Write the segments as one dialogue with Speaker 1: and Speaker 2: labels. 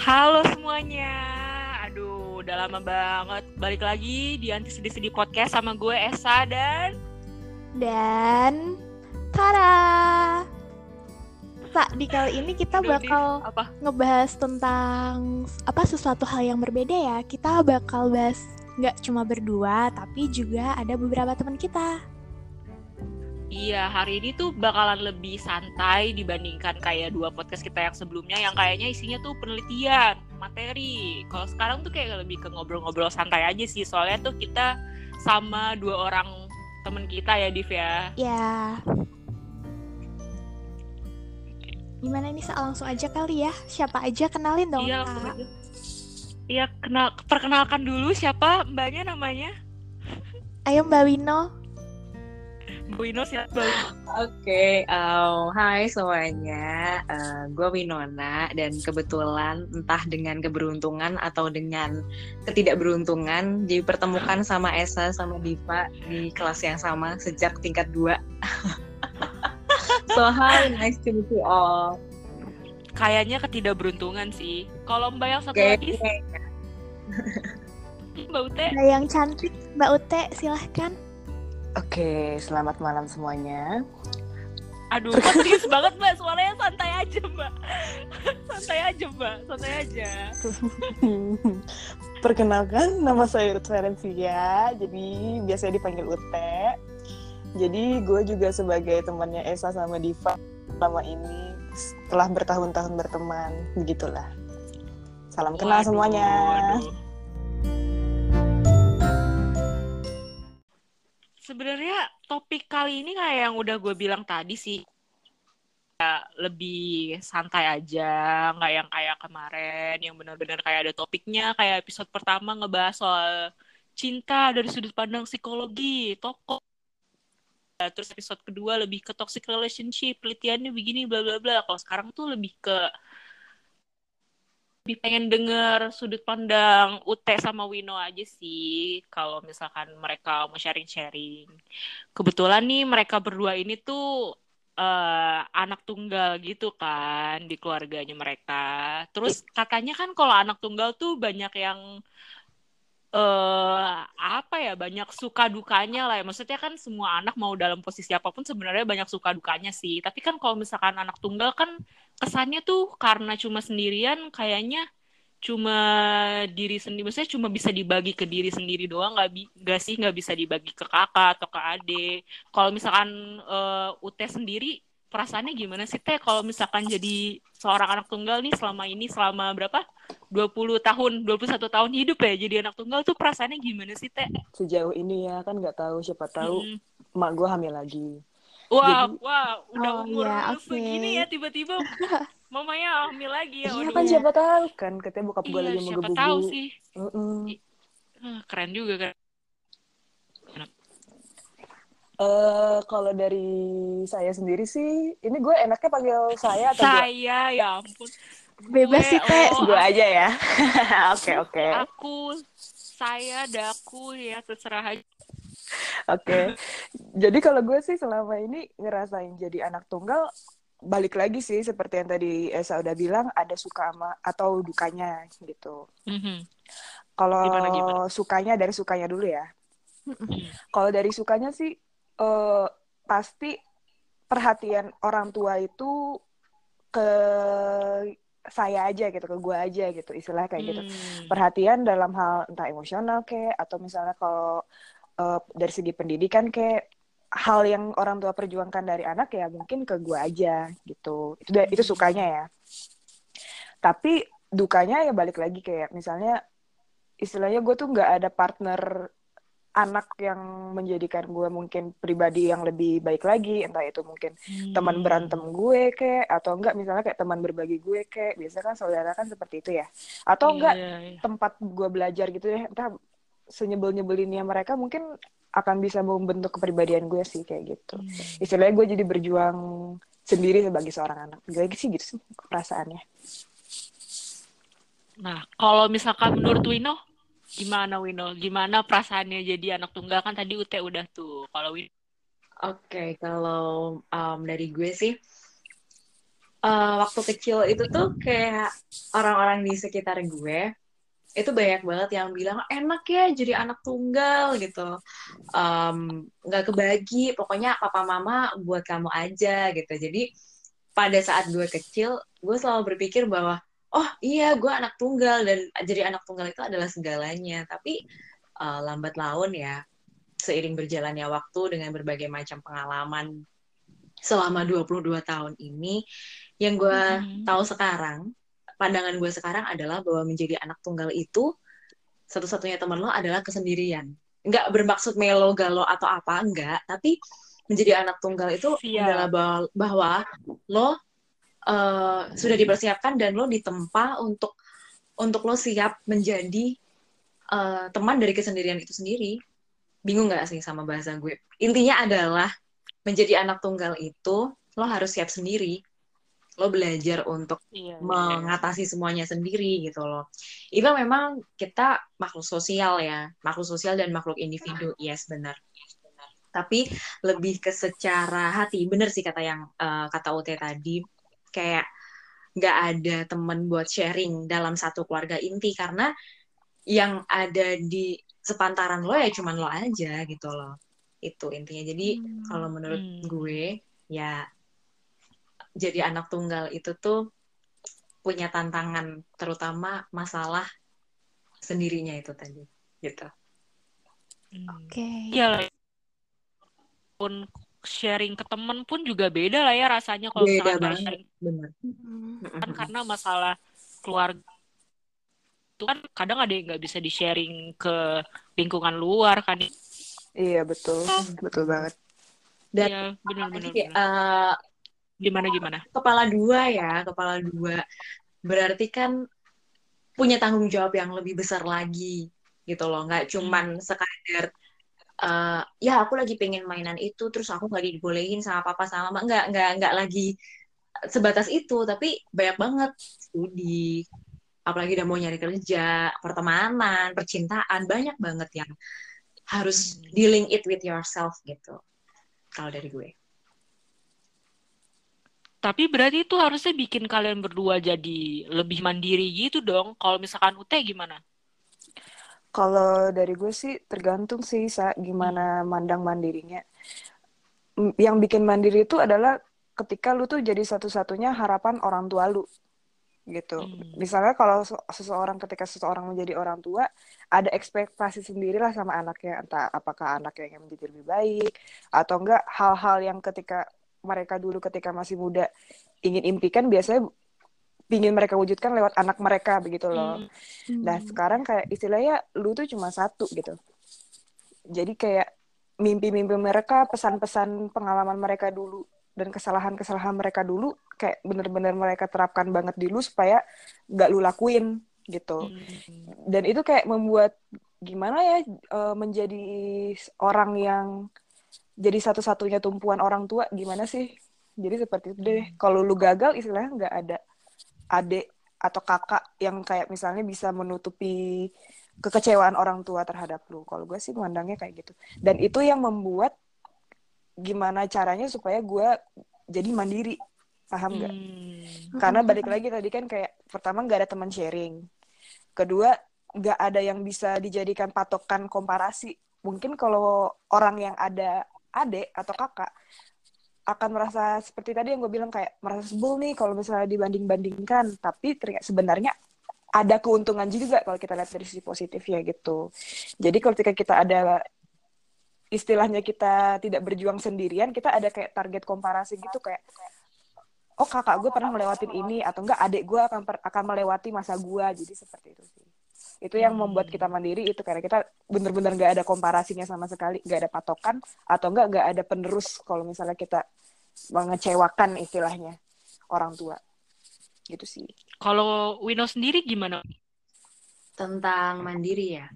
Speaker 1: Halo semuanya. Aduh, udah lama banget. Balik lagi di Anti Sedih-Sedih Podcast sama gue Esa dan
Speaker 2: dan Tara. Pak, di kali ini kita
Speaker 1: Aduh,
Speaker 2: bakal
Speaker 1: apa?
Speaker 2: ngebahas tentang apa sesuatu hal yang berbeda ya. Kita bakal bahas nggak cuma berdua, tapi juga ada beberapa teman kita.
Speaker 1: Iya, hari ini tuh bakalan lebih santai dibandingkan kayak dua podcast kita yang sebelumnya yang kayaknya isinya tuh penelitian, materi. Kalau sekarang tuh kayak lebih ke ngobrol-ngobrol santai aja sih. Soalnya tuh kita sama dua orang temen kita ya, Div ya.
Speaker 2: Ya. Gimana nih, Sa? langsung aja kali ya. Siapa aja kenalin dong,
Speaker 1: Iya,
Speaker 2: Kak.
Speaker 1: langsung aja. Iya, kenal perkenalkan dulu siapa mbaknya namanya?
Speaker 2: Ayo Mbak Wino.
Speaker 1: Bu Ino siapa?
Speaker 3: Oke, um, hai semuanya. Uh, gue Winona dan kebetulan entah dengan keberuntungan atau dengan ketidakberuntungan dipertemukan sama Esa sama Diva di kelas yang sama sejak tingkat 2. so hi, nice to meet you all.
Speaker 1: Kayaknya ketidakberuntungan sih. Kalau mbak yang satu
Speaker 3: Oke,
Speaker 1: lagi, Mbak Ute.
Speaker 2: Mbak yang cantik, Mbak Ute, silahkan.
Speaker 4: Oke, selamat malam semuanya.
Speaker 1: Aduh, kok serius banget mbak. Suaranya santai aja mbak. santai aja mbak, santai aja.
Speaker 4: Perkenalkan, nama saya Ruth Ferencia, jadi biasanya dipanggil Ute. Jadi gue juga sebagai temannya Esa sama Diva selama ini setelah bertahun-tahun berteman, begitulah. Salam kenal
Speaker 1: Waduh,
Speaker 4: semuanya.
Speaker 1: waduh. Sebenarnya topik kali ini kayak yang udah gue bilang tadi sih. Ya, lebih santai aja, nggak yang kayak kemarin, yang benar-benar kayak ada topiknya, kayak episode pertama ngebahas soal cinta dari sudut pandang psikologi, tokoh. Ya, Terus episode kedua lebih ke toxic relationship, penelitiannya begini, bla bla bla. Kalau sekarang tuh lebih ke lebih pengen denger sudut pandang Ute sama Wino aja sih kalau misalkan mereka mau sharing-sharing. Kebetulan nih mereka berdua ini tuh eh, anak tunggal gitu kan di keluarganya mereka. Terus katanya kan kalau anak tunggal tuh banyak yang eh apa ya banyak suka dukanya lah ya. Maksudnya kan semua anak mau dalam posisi apa pun sebenarnya banyak suka dukanya sih. Tapi kan kalau misalkan anak tunggal kan kesannya tuh karena cuma sendirian kayaknya cuma diri sendiri maksudnya cuma bisa dibagi ke diri sendiri doang nggak bi nggak sih nggak bisa dibagi ke kakak atau ke adik kalau misalkan eh, Ute sendiri perasaannya gimana sih teh kalau misalkan jadi seorang anak tunggal nih selama ini selama berapa 20 tahun 21 tahun hidup ya jadi anak tunggal tuh perasaannya gimana sih teh
Speaker 4: Sejauh ini ya kan nggak tahu siapa tahu
Speaker 1: Mm.
Speaker 4: mak gue hamil lagi.
Speaker 1: Wah,
Speaker 4: Jadi-
Speaker 1: wah, udah
Speaker 2: Oh,
Speaker 1: umur
Speaker 2: iya, oke.
Speaker 1: segini ya tiba-tiba mamanya hamil lagi ya.
Speaker 4: Iya kan siapa tahu kan katanya bokap gue
Speaker 1: Iya,
Speaker 4: lagi
Speaker 1: siapa
Speaker 4: menggebu
Speaker 1: tahu sih. Ah, keren juga kan.
Speaker 4: Eh kalau dari saya sendiri sih, ini gue enaknya panggil saya atau gue?
Speaker 1: Saya ya ampun.
Speaker 2: Bebas sih, Teh.
Speaker 1: oh,
Speaker 4: Gue aja ya. Oke oke
Speaker 1: Aku, saya, daku ya terserah aja.
Speaker 4: Oke. Jadi kalau gue sih selama ini ngerasain jadi anak tunggal, balik lagi sih seperti yang tadi Esa udah bilang, ada suka sama atau dukanya gitu.
Speaker 1: Mhm.
Speaker 4: Kalau sukanya dari sukanya dulu ya.
Speaker 1: Hmm.
Speaker 4: Kalau dari sukanya sih eh, pasti perhatian orang tua itu ke saya aja gitu, ke gue aja gitu, istilah kayak gitu.
Speaker 1: Hmm.
Speaker 4: Perhatian dalam hal entah emosional kayak atau misalnya kalau eh, dari segi pendidikan kayak hal yang orang tua perjuangkan dari anak ya mungkin ke gue aja gitu. Itu itu sukanya ya. Tapi dukanya ya balik lagi kayak misalnya istilahnya gue tuh nggak ada partner anak yang menjadikan gue mungkin pribadi yang lebih baik lagi entah itu mungkin teman
Speaker 1: Hmm.
Speaker 4: berantem gue kayak atau enggak misalnya kayak teman berbagi gue kayak biasa kan saudara kan seperti itu ya atau enggak
Speaker 1: Iya, iya.
Speaker 4: tempat gue belajar gitu ya entah senyebel nyebelinnya mereka mungkin akan bisa membentuk kepribadian gue sih kayak gitu
Speaker 1: Hmm.
Speaker 4: istilahnya gue jadi berjuang sendiri sebagai seorang anak gue sih gitu sih perasaannya
Speaker 1: Nah, kalau misalkan menurut Wino, gimana Wino? Gimana perasaannya jadi anak tunggal kan tadi Ute udah tuh. Kalau Wino
Speaker 3: Oke, kalau um, dari gue sih uh, waktu kecil itu tuh kayak orang-orang di sekitar gue itu banyak banget yang bilang enak ya jadi anak tunggal gitu. Nggak um, kebagi. Pokoknya papa mama buat kamu aja gitu. Jadi pada saat gue kecil gue selalu berpikir bahwa oh iya gue anak tunggal dan jadi anak tunggal itu adalah segalanya. Tapi uh, lambat laun ya seiring berjalannya waktu dengan berbagai macam pengalaman selama 22 tahun ini yang gue mm -hmm. tahu sekarang pandangan gue sekarang adalah bahwa menjadi anak tunggal itu satu-satunya teman lo adalah kesendirian. Enggak bermaksud melo, galau atau apa, enggak. Tapi menjadi anak tunggal itu Siap. adalah bahwa, bahwa lo uh, sudah dipersiapkan dan lo ditempa untuk untuk lo siap menjadi uh, teman dari kesendirian itu sendiri. Bingung nggak sih sama bahasa gue? Intinya adalah menjadi anak tunggal itu lo harus siap sendiri lo belajar untuk iya, iya, mengatasi semuanya sendiri gitu loh. Itu memang kita makhluk sosial ya, makhluk sosial dan makhluk individu, yes benar. Tapi lebih ke secara hati, bener sih kata yang uh, kata Ute tadi, kayak nggak ada temen buat sharing dalam satu keluarga inti karena yang ada di sepantaran lo ya cuman lo aja gitu loh. Itu intinya. Jadi hmm. kalau menurut hmm. gue ya jadi anak tunggal itu tuh punya tantangan terutama masalah sendirinya itu tadi gitu.
Speaker 2: Oke. Okay.
Speaker 1: Ya pun sharing ke temen pun juga beda lah ya rasanya kalau beda
Speaker 3: banget. sharing. Benar.
Speaker 1: Kan karena masalah keluarga itu kan kadang ada yang nggak bisa di sharing ke lingkungan luar kan.
Speaker 4: Iya betul, betul banget.
Speaker 1: Dan iya, benar-benar. Uh, Gimana gimana?
Speaker 3: Kepala dua ya, kepala dua. Berarti kan punya tanggung jawab yang lebih besar lagi gitu loh. Nggak cuman hmm. sekadar uh, ya aku lagi pengen mainan itu terus aku nggak dibolehin sama papa sama mama nggak nggak nggak lagi sebatas itu tapi banyak banget studi apalagi udah mau nyari kerja pertemanan percintaan banyak banget yang harus hmm. dealing it with yourself gitu kalau dari gue
Speaker 1: tapi berarti itu harusnya bikin kalian berdua jadi lebih mandiri gitu dong. Kalau misalkan Ute gimana?
Speaker 4: Kalau dari gue sih tergantung sih sa gimana hmm. mandang mandirinya. Yang bikin mandiri itu adalah ketika lu tuh jadi satu-satunya harapan orang tua lu gitu. Hmm. Misalnya kalau seseorang ketika seseorang menjadi orang tua ada ekspektasi sendirilah sama anaknya entah apakah anaknya yang menjadi lebih baik atau enggak hal-hal yang ketika mereka dulu ketika masih muda ingin impikan biasanya ingin mereka wujudkan lewat anak mereka begitu loh. Hmm. Nah sekarang kayak istilahnya lu tuh cuma satu gitu. Jadi kayak mimpi-mimpi mereka, pesan-pesan pengalaman mereka dulu dan kesalahan-kesalahan mereka dulu kayak bener-bener mereka terapkan banget di lu supaya nggak lu lakuin gitu. Hmm. Dan itu kayak membuat gimana ya uh, menjadi orang yang jadi satu-satunya tumpuan orang tua gimana sih? Jadi seperti itu deh. Kalau lu gagal istilahnya nggak ada adik atau kakak yang kayak misalnya bisa menutupi kekecewaan orang tua terhadap lu. Kalau gue sih memandangnya kayak gitu. Dan itu yang membuat gimana caranya supaya gue jadi mandiri. Paham nggak? Hmm. karena balik lagi tadi kan kayak pertama nggak ada teman sharing. Kedua nggak ada yang bisa dijadikan patokan komparasi. Mungkin kalau orang yang ada adik atau kakak akan merasa seperti tadi yang gue bilang kayak merasa sebel nih kalau misalnya dibanding-bandingkan. Tapi ternyata sebenarnya ada keuntungan juga kalau kita lihat dari sisi positif ya gitu. Jadi ketika kita ada istilahnya kita tidak berjuang sendirian kita ada kayak target komparasi gitu kayak oh kakak gue pernah melewatin ini atau enggak adik gue akan akan melewati masa gue jadi seperti itu sih itu yang hmm. membuat kita mandiri itu karena kita bener-bener nggak ada komparasinya sama sekali nggak ada patokan atau enggak nggak ada penerus kalau misalnya kita mengecewakan istilahnya orang tua. Gitu sih.
Speaker 1: Kalau Wino sendiri gimana?
Speaker 3: Tentang mandiri ya?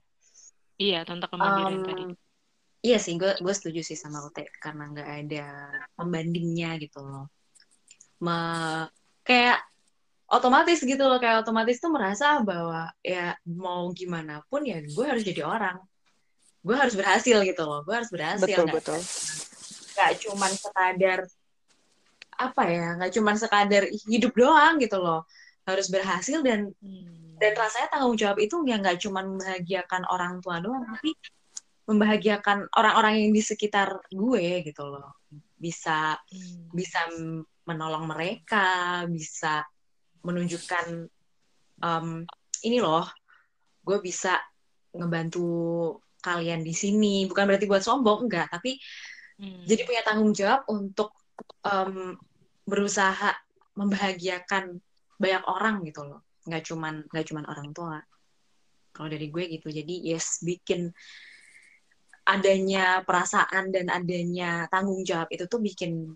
Speaker 1: Iya tentang kemandirian um, tadi.
Speaker 3: iya sih gue gue setuju sih sama Ute karena nggak ada pembandingnya gitu loh. Me, kayak otomatis gitu loh kayak otomatis tuh merasa bahwa ya mau gimana pun ya gue harus jadi orang gue harus berhasil gitu loh gue harus berhasil
Speaker 4: betul gak, betul
Speaker 3: nggak cuman sekadar apa ya nggak cuma sekadar hidup doang gitu loh harus berhasil dan
Speaker 1: Hmm.
Speaker 3: dan rasanya tanggung jawab itu ya nggak cuma membahagiakan orang tua doang tapi membahagiakan orang-orang yang di sekitar gue gitu loh bisa
Speaker 1: Hmm.
Speaker 3: bisa menolong mereka bisa menunjukkan em, ini loh gue bisa ngebantu kalian di sini. Bukan berarti buat sombong enggak tapi
Speaker 1: Hmm.
Speaker 3: jadi punya tanggung jawab untuk em, berusaha membahagiakan banyak orang gitu loh. Nggak cuman nggak cuman orang tua. Kalau dari gue gitu jadi yes bikin adanya perasaan dan adanya tanggung jawab itu tuh bikin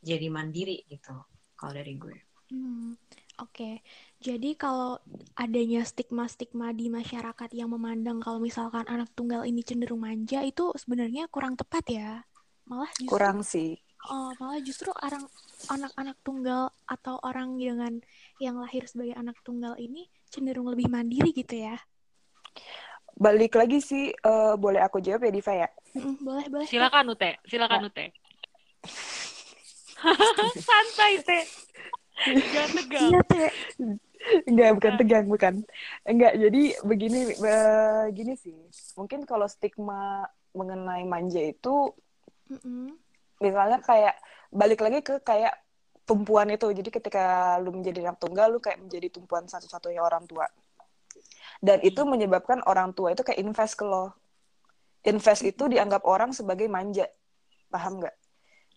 Speaker 3: jadi mandiri gitu kalau dari gue.
Speaker 2: Hmm, Oke, jadi kalau adanya stigma-stigma di masyarakat yang memandang kalau misalkan anak tunggal ini cenderung manja itu sebenarnya kurang tepat ya. Malah justru
Speaker 4: Kurang sih.
Speaker 2: oh, malah justru orang anak-anak tunggal atau orang dengan yang lahir sebagai anak tunggal ini cenderung lebih mandiri gitu ya.
Speaker 4: Balik lagi sih, eh, boleh aku jawab ya Diva ya?
Speaker 2: Mm-mm, boleh, boleh.
Speaker 1: Silakan Ute, silakan Ute. Santai Teh. Jangan tegang.
Speaker 2: Iya, Teh.
Speaker 4: Enggak, bukan tegang, bukan. Enggak, jadi begini, begini sih. Mungkin kalau stigma mengenai manja itu, misalnya kayak, balik lagi ke kayak tumpuan itu. Jadi ketika lu menjadi anak tunggal, lu kayak menjadi tumpuan satu-satunya orang tua. Dan itu menyebabkan orang tua itu kayak invest ke lo. Invest itu dianggap orang sebagai manja. Paham nggak?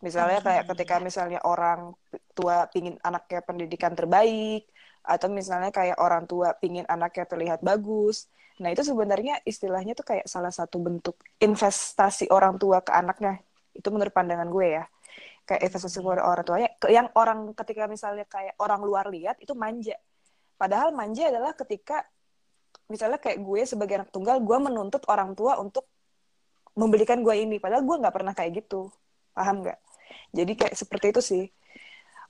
Speaker 4: Misalnya kayak ketika misalnya orang tua pingin anaknya pendidikan terbaik, atau misalnya kayak orang tua pingin anaknya terlihat bagus. Nah itu sebenarnya istilahnya tuh kayak salah satu bentuk investasi orang tua ke anaknya. Itu menurut pandangan gue ya. Kayak investasi ke orang tuanya. Yang orang ketika misalnya kayak orang luar lihat itu manja. Padahal manja adalah ketika misalnya kayak gue sebagai anak tunggal, gue menuntut orang tua untuk membelikan gue ini. Padahal gue nggak pernah kayak gitu. Paham nggak? Jadi kayak seperti itu sih.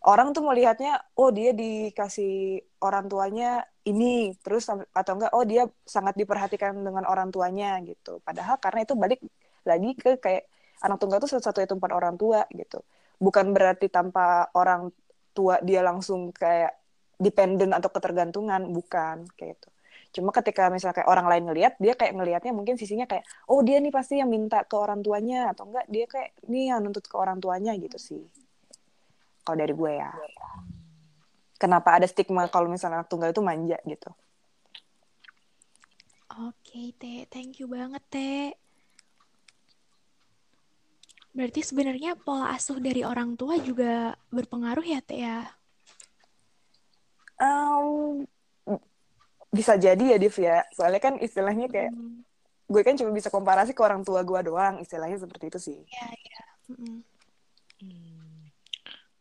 Speaker 4: Orang tuh melihatnya, oh dia dikasih orang tuanya ini, terus atau enggak, oh dia sangat diperhatikan dengan orang tuanya gitu. Padahal karena itu balik lagi ke kayak anak tunggal itu satu-satunya tumpuan orang tua gitu. Bukan berarti tanpa orang tua dia langsung kayak dependent atau ketergantungan, bukan kayak itu. Cuma ketika misalnya kayak orang lain ngelihat, dia kayak ngelihatnya mungkin sisinya kayak, oh dia nih pasti yang minta ke orang tuanya, atau enggak dia kayak ini yang nuntut ke orang tuanya gitu sih. Kalau dari gue ya. Kenapa ada stigma kalau misalnya anak tunggal itu manja gitu.
Speaker 2: Oke, Teh. Thank you banget, Teh. Berarti sebenarnya pola asuh dari orang tua juga berpengaruh ya, Teh ya?
Speaker 4: Em, bisa jadi ya, Div ya. Soalnya kan istilahnya kayak,
Speaker 2: Hmm,
Speaker 4: gue kan cuma bisa komparasi ke orang tua gue doang. Istilahnya seperti itu sih.
Speaker 2: Iya, iya. Mm-mm.
Speaker 1: Hmm.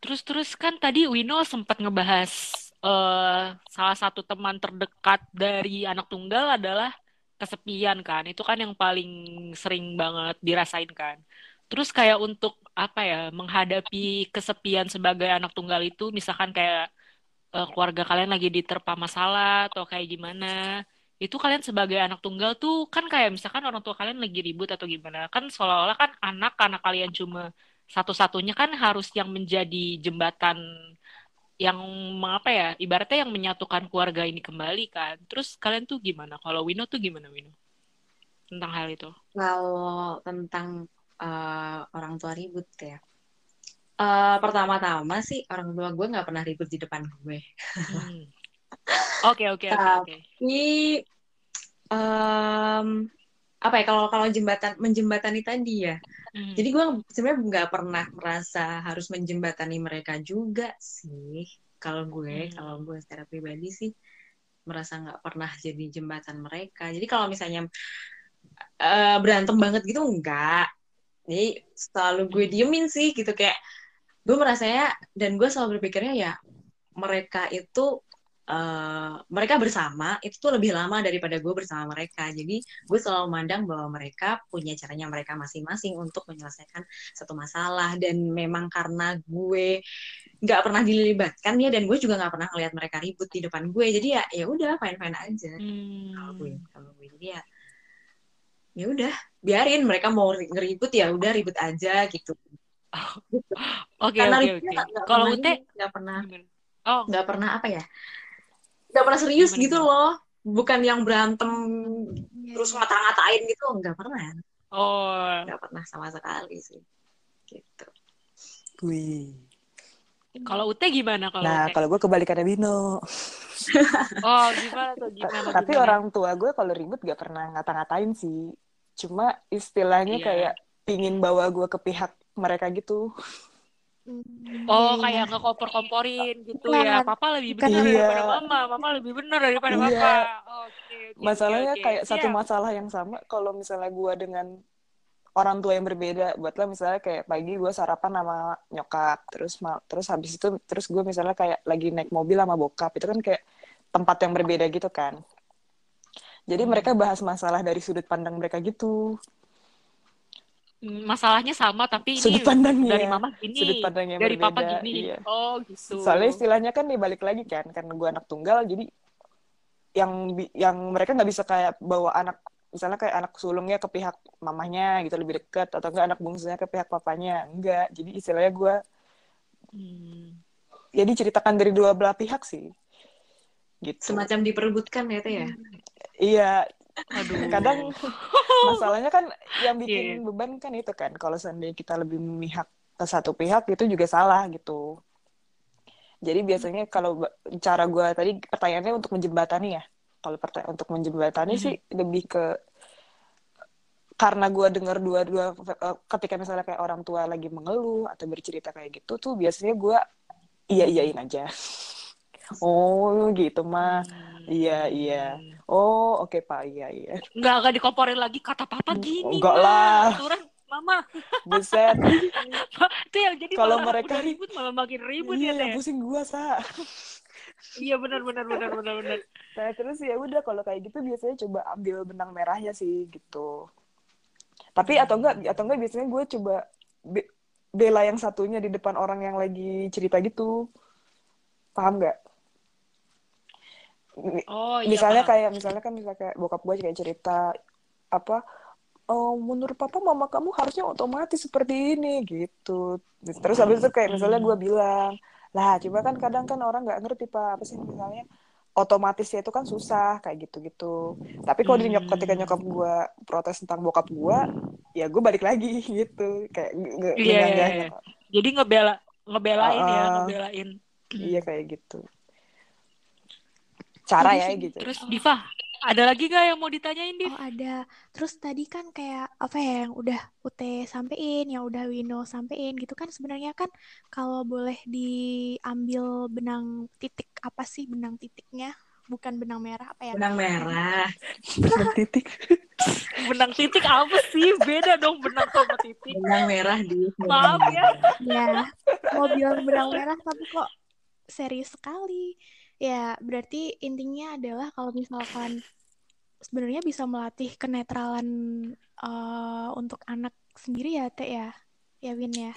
Speaker 1: Terus terus kan tadi Wino sempat ngebahas eh, salah satu teman terdekat dari anak tunggal adalah kesepian kan. Itu kan yang paling sering banget dirasain kan. Terus kayak untuk apa ya menghadapi kesepian sebagai anak tunggal itu misalkan kayak eh, keluarga kalian lagi diterpa masalah atau kayak gimana. Itu kalian sebagai anak tunggal tuh kan kayak misalkan orang tua kalian lagi ribut atau gimana. Kan seolah-olah kan anak karena kalian cuma satu-satunya kan harus yang menjadi jembatan yang apa ya ibaratnya yang menyatukan keluarga ini kembali kan terus kalian tuh gimana kalau Wino tuh gimana Wino tentang hal itu
Speaker 3: Kalau tentang eh, orang tua ribut ya. Eh, pertama-tama sih orang tua gue nggak pernah ribut di depan gue.
Speaker 1: Hmm. oke oke oke
Speaker 3: Tapi apa ya kalau kalau jembatan menjembatani tadi ya.
Speaker 1: Hmm.
Speaker 3: Jadi gue sebenarnya nggak pernah merasa harus menjembatani mereka juga sih. Kalau gue,
Speaker 1: Hmm.
Speaker 3: kalau gue secara pribadi sih merasa nggak pernah jadi jembatan mereka. Jadi kalau misalnya eh, berantem banget gitu enggak. Jadi selalu gue diemin sih gitu kayak gue merasanya dan gue selalu berpikirnya ya mereka itu eh, mereka bersama itu tuh lebih lama daripada gue bersama mereka. Jadi gue selalu memandang bahwa mereka punya caranya mereka masing-masing untuk menyelesaikan satu masalah dan memang karena gue nggak pernah dilibatkan ya dan gue juga nggak pernah ngeliat mereka ribut di depan gue. Jadi ya ya udah fine fine aja kalau gue
Speaker 1: Hmm.
Speaker 3: kalau gue jadi ya ya udah biarin mereka mau ri- ngeribut ya udah ribut aja gitu
Speaker 1: Oke oke oke. Kalau Ute
Speaker 3: nggak pernah?
Speaker 1: Oh,
Speaker 3: nggak pernah apa ya nggak pernah serius
Speaker 1: Gimana,
Speaker 3: gitu loh bukan yang berantem
Speaker 2: Iya,
Speaker 3: terus
Speaker 2: iya.
Speaker 3: ngata-ngatain gitu nggak pernah
Speaker 1: oh.
Speaker 3: nggak pernah sama sekali sih gitu
Speaker 4: Wih.
Speaker 1: Kalau Ute gimana kalau
Speaker 4: Nah, kalau gue kebalikannya Bino.
Speaker 1: Oh, gimana tuh? Gimana?
Speaker 4: Tapi
Speaker 1: gimana?
Speaker 4: orang tua gue kalau ribut gak pernah ngata-ngatain sih. Cuma istilahnya
Speaker 1: Iya.
Speaker 4: kayak pingin bawa gue ke pihak mereka gitu.
Speaker 2: Hmm,
Speaker 1: Oh,
Speaker 2: iya, iya.
Speaker 1: kayak ngekompor-komporin gitu ya. Papa lebih benar
Speaker 4: Iya.
Speaker 1: daripada mama. Mama lebih benar daripada
Speaker 4: Iya.
Speaker 1: papa. Oke, oke.
Speaker 4: Masalahnya
Speaker 1: oke, oke.
Speaker 4: kayak satu
Speaker 1: Siap.
Speaker 4: masalah yang sama kalau misalnya gue dengan orang tua yang berbeda. Buatlah misalnya kayak pagi gue sarapan sama nyokap, terus ma- terus habis itu terus gue misalnya kayak lagi naik mobil sama bokap. Itu kan kayak tempat yang berbeda gitu kan. Jadi
Speaker 1: Hmm.
Speaker 4: mereka bahas masalah dari sudut pandang mereka gitu.
Speaker 1: Masalahnya sama tapi
Speaker 4: Sudut
Speaker 1: ini
Speaker 4: pandangnya.
Speaker 1: dari mama gini,
Speaker 4: Sudut pandang yang
Speaker 1: dari papa
Speaker 4: berbeda,
Speaker 1: gini.
Speaker 4: iya.
Speaker 1: Oh, gitu.
Speaker 4: Soalnya istilahnya kan dibalik lagi kan, karena gue anak tunggal, jadi yang yang mereka nggak bisa kayak bawa anak, misalnya kayak anak sulungnya ke pihak mamahnya gitu lebih dekat, atau enggak anak bungsunya ke pihak papanya, enggak. Jadi istilahnya gue,
Speaker 1: Hmm.
Speaker 4: ya diceritakan dari dua belah pihak sih, gitu.
Speaker 3: semacam diperebutkan ya teh ya
Speaker 4: Iya,
Speaker 1: Aduh.
Speaker 4: kadang masalahnya kan yang bikin
Speaker 1: Iya.
Speaker 4: beban kan itu kan, kalau seandainya kita lebih memihak ke satu pihak itu juga salah gitu. Jadi biasanya kalau cara gue tadi pertanyaannya untuk menjembatani ya. Kalau pertanyaan untuk menjembatani
Speaker 1: Mhm.
Speaker 4: sih lebih ke karena gue dengar dua-dua eh, ketika misalnya kayak orang tua lagi mengeluh atau bercerita kayak gitu tuh biasanya gue iya iyain aja. Oh gitu mah.
Speaker 1: Hmm.
Speaker 4: Iya iya. Oh oke pak iya iya.
Speaker 1: Enggak, enggak dikomporin lagi kata papa gini.
Speaker 4: Enggak lah.
Speaker 1: Aturan mama.
Speaker 4: Buset.
Speaker 1: Itu yang jadi
Speaker 4: Kalau mereka-
Speaker 1: ribut malah makin ribut
Speaker 4: iya
Speaker 1: ya, Teh.
Speaker 4: pusing gue sa.
Speaker 1: Iya benar benar benar benar benar.
Speaker 4: Nah, terus ya udah kalau kayak gitu biasanya coba ambil benang merahnya sih gitu. Tapi atau enggak atau enggak biasanya gue coba be- bela yang satunya di depan orang yang lagi cerita gitu. Paham nggak?
Speaker 1: Oh iya.
Speaker 4: misalnya
Speaker 1: paham.
Speaker 4: kayak misalnya kan misalnya kayak bokap gue kayak cerita apa oh, menurut papa mama kamu harusnya otomatis seperti ini gitu. Terus habis itu kayak misalnya gue bilang, lah coba kan kadang kan orang nggak ngerti pak apa sih misalnya otomatisnya itu kan susah kayak gitu-gitu. Tapi kalau nyok-
Speaker 1: Hmm.
Speaker 4: ketika nyokap gue protes tentang bokap gue, ya gue balik lagi gitu. Kayak
Speaker 1: Iya, iya,
Speaker 4: menyanggah
Speaker 1: iya.
Speaker 4: nyokap.
Speaker 1: Jadi ngebela ngebelain ya,
Speaker 4: Ah, ah.
Speaker 1: ngebelain.
Speaker 4: Iya kayak gitu. Cara ya gitu.
Speaker 1: Terus Diva, ada lagi gak yang mau ditanyain, Div?
Speaker 2: Oh ada. Terus tadi kan kayak apa ya yang udah Ute sampein, yang udah Wino sampein gitu kan sebenarnya kan kalau boleh diambil benang titik apa sih benang titiknya? Bukan benang merah apa ya?
Speaker 3: benang merah
Speaker 4: Benang titik.
Speaker 1: Benang titik apa sih? Beda dong benang sama titik.
Speaker 3: benang merah di
Speaker 1: Maaf ya.
Speaker 2: Ya, mau bilang benang merah tapi kok serius sekali. Ya, berarti intinya adalah kalau misalkan sebenarnya bisa melatih kenetralan eh, untuk anak sendiri ya, Teh ya. Ya, Win ya.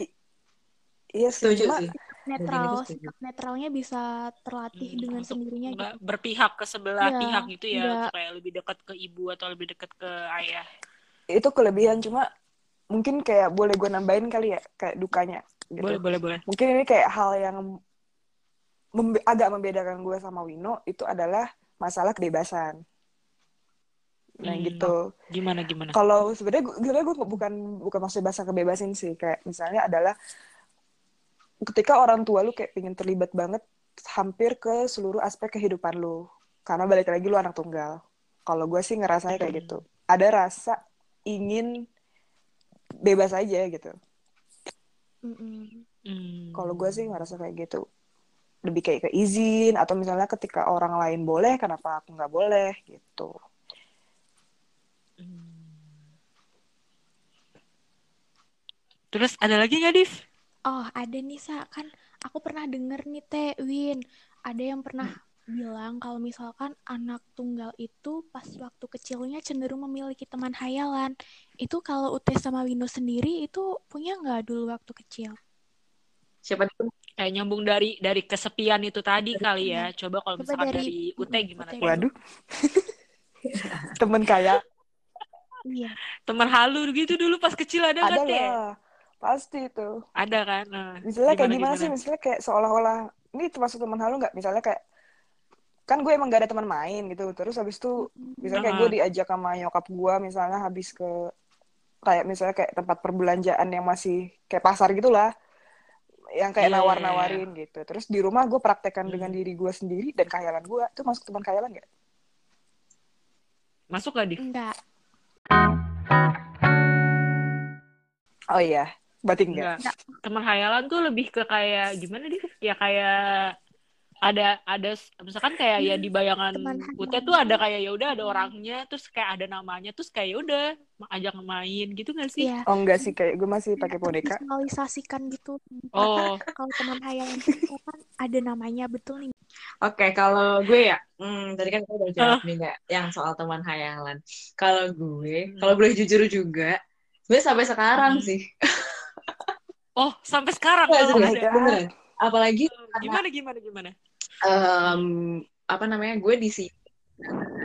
Speaker 4: Iya
Speaker 3: setuju
Speaker 4: Cuma
Speaker 3: sih
Speaker 2: Netral, sikap netralnya bisa terlatih
Speaker 1: Hmm,
Speaker 2: dengan sendirinya gitu.
Speaker 1: Berpihak ke sebelah
Speaker 2: Iya,
Speaker 1: pihak gitu ya,
Speaker 2: nggak-
Speaker 1: supaya lebih dekat ke ibu atau lebih dekat ke ayah.
Speaker 4: itu kelebihan cuma mungkin kayak boleh gue nambahin kali ya kayak dukanya gitu.
Speaker 1: Boleh, boleh, boleh.
Speaker 4: Mungkin ini kayak hal yang membe- agak membedakan gue sama Wino itu adalah masalah kebebasan. Nah
Speaker 1: Hmm.
Speaker 4: gitu.
Speaker 1: Gimana, gimana?
Speaker 4: Kalau sebenarnya gue, bukan bukan maksud bahasa kebebasan sih kayak misalnya adalah ketika orang tua lu kayak pengen terlibat banget hampir ke seluruh aspek kehidupan lu karena balik lagi lu anak tunggal. Kalau gue sih ngerasanya kayak gitu. Ada rasa ingin bebas aja gitu.
Speaker 2: Mm-mm.
Speaker 1: Hmm.
Speaker 4: Kalau gue sih ngerasa kayak gitu. Lebih kayak ke izin atau misalnya ketika orang lain boleh, kenapa aku nggak boleh gitu.
Speaker 1: Hmm. Terus ada lagi nggak, Div?
Speaker 2: Oh, ada nih, Sa. Kan aku pernah denger nih, Teh, Win. Ada yang pernah bilang kalau misalkan anak tunggal itu pas waktu kecilnya cenderung memiliki teman hayalan. Itu kalau Ute sama Wino sendiri itu punya nggak dulu waktu kecil?
Speaker 3: Siapa tuh
Speaker 1: Kayak nyambung dari dari kesepian itu tadi kali ya. Coba kalau misalkan
Speaker 2: dari-
Speaker 1: dari,
Speaker 2: Mm,
Speaker 1: gimana?
Speaker 2: Ute.
Speaker 1: Waduh.
Speaker 4: Temen kaya
Speaker 2: Iya.
Speaker 1: Teman halu gitu dulu pas kecil ada
Speaker 4: ada lah. pasti itu
Speaker 1: Ada kan? Nah,
Speaker 4: misalnya kayak gimana,
Speaker 1: gimana?
Speaker 4: sih misalnya kayak seolah-olah ini termasuk teman halu nggak misalnya kayak kan gue emang gak ada teman main gitu terus habis itu misalnya kayak gue diajak sama nyokap gue misalnya habis ke kayak misalnya kayak tempat perbelanjaan yang masih kayak pasar gitulah yang kayak
Speaker 1: Iya, iya, iya.
Speaker 4: nawar-nawarin gitu terus di rumah gue praktekkan
Speaker 1: Hmm.
Speaker 4: dengan diri gue sendiri dan khayalan gue itu masuk teman khayalan gak?
Speaker 1: Masuk gak, Div?
Speaker 2: Enggak.
Speaker 4: Oh iya berarti enggak
Speaker 1: Enggak. Teman hayalan tuh lebih ke kayak gimana Div? Ya kayak ada ada misalkan kayak ya di bayangan Ute tuh ada kayak ya udah ada orangnya terus kayak ada namanya terus kayak ya udah ajak main gitu gak sih?
Speaker 2: Iya.
Speaker 4: oh enggak sih kayak gue masih pakai boneka
Speaker 2: Visualisasikan gitu.
Speaker 1: Oh,
Speaker 2: Kalau teman hayalan itu kan ada namanya betul nih.
Speaker 3: Oke, kalau gue ya, hmm, tadi kan gue udah jawab nih nggak, yang soal teman hayalan. Kalau gue,
Speaker 1: Hmm.
Speaker 3: kalau boleh jujur juga, gue sampai sekarang
Speaker 1: Hmm.
Speaker 3: sih.
Speaker 1: oh sampai sekarang ada.
Speaker 3: beneran. Apalagi
Speaker 1: Gimana gimana gimana?
Speaker 3: Em, apa namanya, gue di sini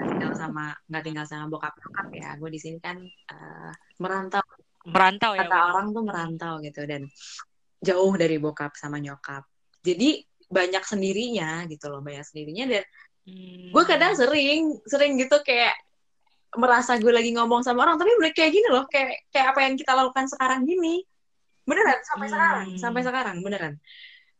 Speaker 3: tinggal sama nggak tinggal sama bokap bokap ya. Gue di sini kan eh, merantau.
Speaker 1: Merantau ya.
Speaker 3: Kata
Speaker 1: Win?
Speaker 3: orang tuh merantau gitu dan jauh dari bokap sama nyokap. Jadi banyak sendirinya gitu loh, banyak sendirinya dan
Speaker 1: Hmm.
Speaker 3: gue kadang sering sering gitu kayak merasa gue lagi ngomong sama orang tapi bener kayak gini loh kayak kayak apa yang kita lakukan sekarang gini beneran sampai
Speaker 1: Hmm.
Speaker 3: sekarang sampai sekarang beneran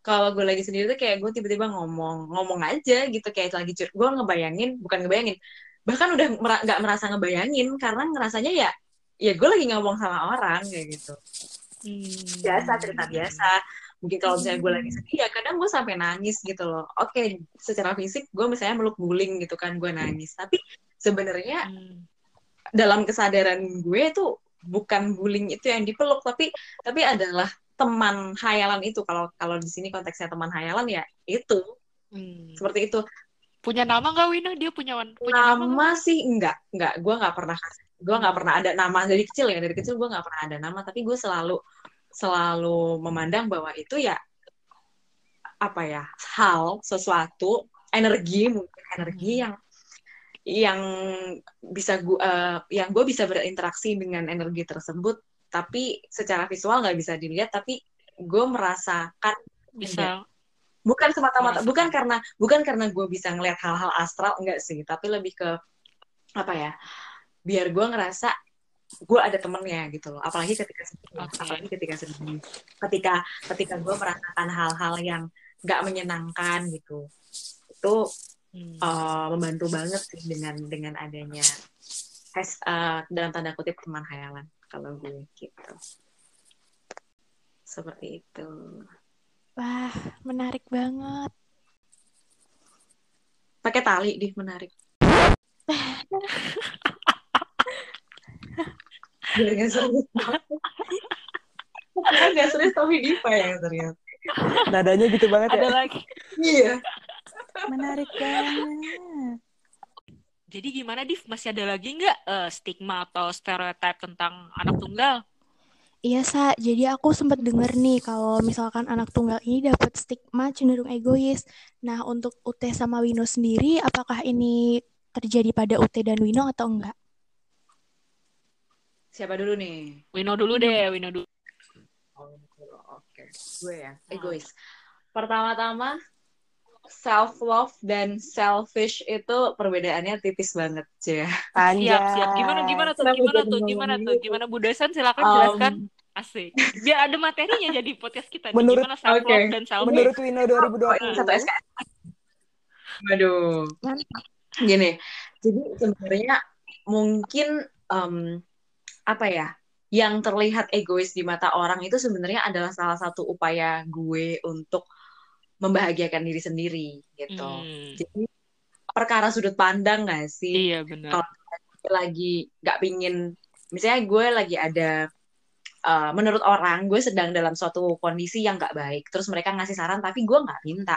Speaker 3: kalau gue lagi sendiri tuh kayak gue tiba-tiba ngomong ngomong aja gitu kayak lagi cur gue ngebayangin bukan ngebayangin bahkan udah nggak merasa ngebayangin karena ngerasanya ya ya gue lagi ngomong sama orang kayak gitu
Speaker 1: Hmm.
Speaker 3: biasa cerita biasa mungkin kalau misalnya gue lagi sedih ya kadang gue sampai nangis gitu loh oke secara fisik gue misalnya meluk guling gitu kan gue nangis tapi sebenarnya
Speaker 1: Hmm.
Speaker 3: dalam kesadaran gue tuh bukan bullying itu yang dipeluk tapi tapi adalah teman hayalan itu. Kalau kalau di sini konteksnya teman hayalan ya itu.
Speaker 1: Hmm.
Speaker 3: seperti itu.
Speaker 1: Punya nama nggak Wina? Dia punya punya nama
Speaker 3: nama sih enggak enggak gue nggak pernah gue nggak pernah ada nama dari kecil ya. Dari kecil gue nggak pernah ada nama. Tapi gue selalu selalu memandang bahwa itu ya apa ya hal sesuatu energi mungkin energi
Speaker 1: Hmm.
Speaker 3: yang yang bisa gue yang gue bisa berinteraksi dengan energi tersebut tapi secara visual nggak bisa dilihat tapi gue merasakan
Speaker 1: Bisa.
Speaker 3: bukan semata-mata bukan karena bukan karena gue bisa ngelihat hal-hal astral enggak sih tapi lebih ke apa ya biar gue ngerasa gue ada temennya gitu loh apalagi ketika sedih
Speaker 1: Oke.
Speaker 3: apalagi ketika sedih ketika ketika gue merasakan hal-hal yang nggak menyenangkan gitu itu
Speaker 1: Hmm.
Speaker 3: eh, membantu banget sih dengan dengan adanya has, eh, dalam tanda kutip teman hayalan kalau gue gitu. Seperti itu.
Speaker 2: Wah, menarik banget.
Speaker 3: pakai tali di menarik. Biar nggak serius. Biar nggak serius tapi Diva yang serius
Speaker 4: nadanya gitu banget
Speaker 1: Ada
Speaker 4: ya
Speaker 1: lagi.
Speaker 3: iya.
Speaker 4: Menarik banget
Speaker 1: Jadi gimana Div? Masih ada lagi nggak eh, stigma atau stereotip tentang anak tunggal?
Speaker 2: Iya, Sa. Jadi aku sempat denger nih kalau misalkan anak tunggal ini dapat stigma cenderung egois. Nah, untuk Ute sama Wino sendiri, apakah ini terjadi pada Ute dan Wino atau enggak?
Speaker 3: siapa dulu nih
Speaker 1: Wino dulu deh, Wino dulu.
Speaker 3: Oh, Oke, gue ya, egois. Pertama-tama, self love dan selfish itu perbedaannya tipis banget, ya.
Speaker 1: Siap, siap. Gimana gimana tuh?
Speaker 3: Kenapa
Speaker 1: Gimana tuh? Gimana
Speaker 3: gitu?
Speaker 1: tuh? Gimana Bu Desan? Silakan
Speaker 3: Um,
Speaker 1: jelaskan. Asik. Biar ada materinya jadi podcast kita. nih.
Speaker 4: Menurut-
Speaker 1: gimana self love
Speaker 3: Oke.
Speaker 1: dan self
Speaker 4: menurut
Speaker 3: Oh, ini
Speaker 4: 2020
Speaker 3: satu SKS. Waduh. Gini, jadi sebenarnya mungkin em, apa ya? Yang terlihat egois di mata orang itu sebenarnya adalah salah satu upaya gue untuk membahagiakan diri sendiri gitu.
Speaker 1: Hmm.
Speaker 3: Jadi perkara sudut pandang gak sih?
Speaker 1: Iya benar.
Speaker 3: Kalau- lagi nggak pingin misalnya gue lagi ada uh, menurut orang gue sedang dalam suatu kondisi yang nggak baik terus mereka ngasih saran tapi gue nggak minta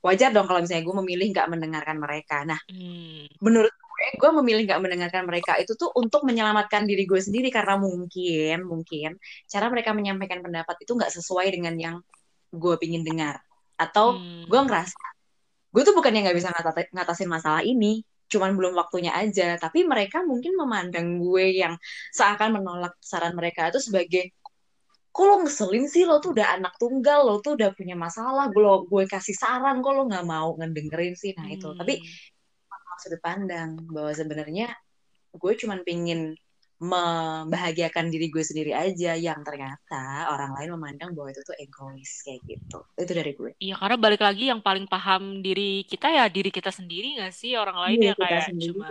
Speaker 3: wajar dong kalau misalnya gue memilih nggak mendengarkan mereka nah
Speaker 1: Hmm.
Speaker 3: menurut gue gue memilih nggak mendengarkan mereka itu tuh untuk menyelamatkan diri gue sendiri karena mungkin mungkin cara mereka menyampaikan pendapat itu nggak sesuai dengan yang gue pingin dengar atau
Speaker 1: Hmm.
Speaker 3: gue ngerasa gue tuh bukan yang nggak bisa ngata- ngatasin masalah ini cuman belum waktunya aja. Tapi mereka mungkin memandang gue yang seakan menolak saran mereka itu sebagai kok lo ngeselin sih? Lo tuh udah anak tunggal lo tuh udah punya masalah. Gue gue kasih saran kok lo nggak mau ngedengerin sih? Nah itu. Tapi
Speaker 1: Hmm.
Speaker 3: sudut pandang bahwa sebenarnya gue cuman pingin membahagiakan diri gue sendiri aja yang ternyata orang lain memandang bahwa itu tuh egois kayak gitu itu dari gue
Speaker 1: Iya, karena balik lagi yang paling paham diri kita ya diri kita sendiri nggak sih? Orang lain
Speaker 3: Diri
Speaker 1: ya kayak
Speaker 3: sendiri.
Speaker 1: cuma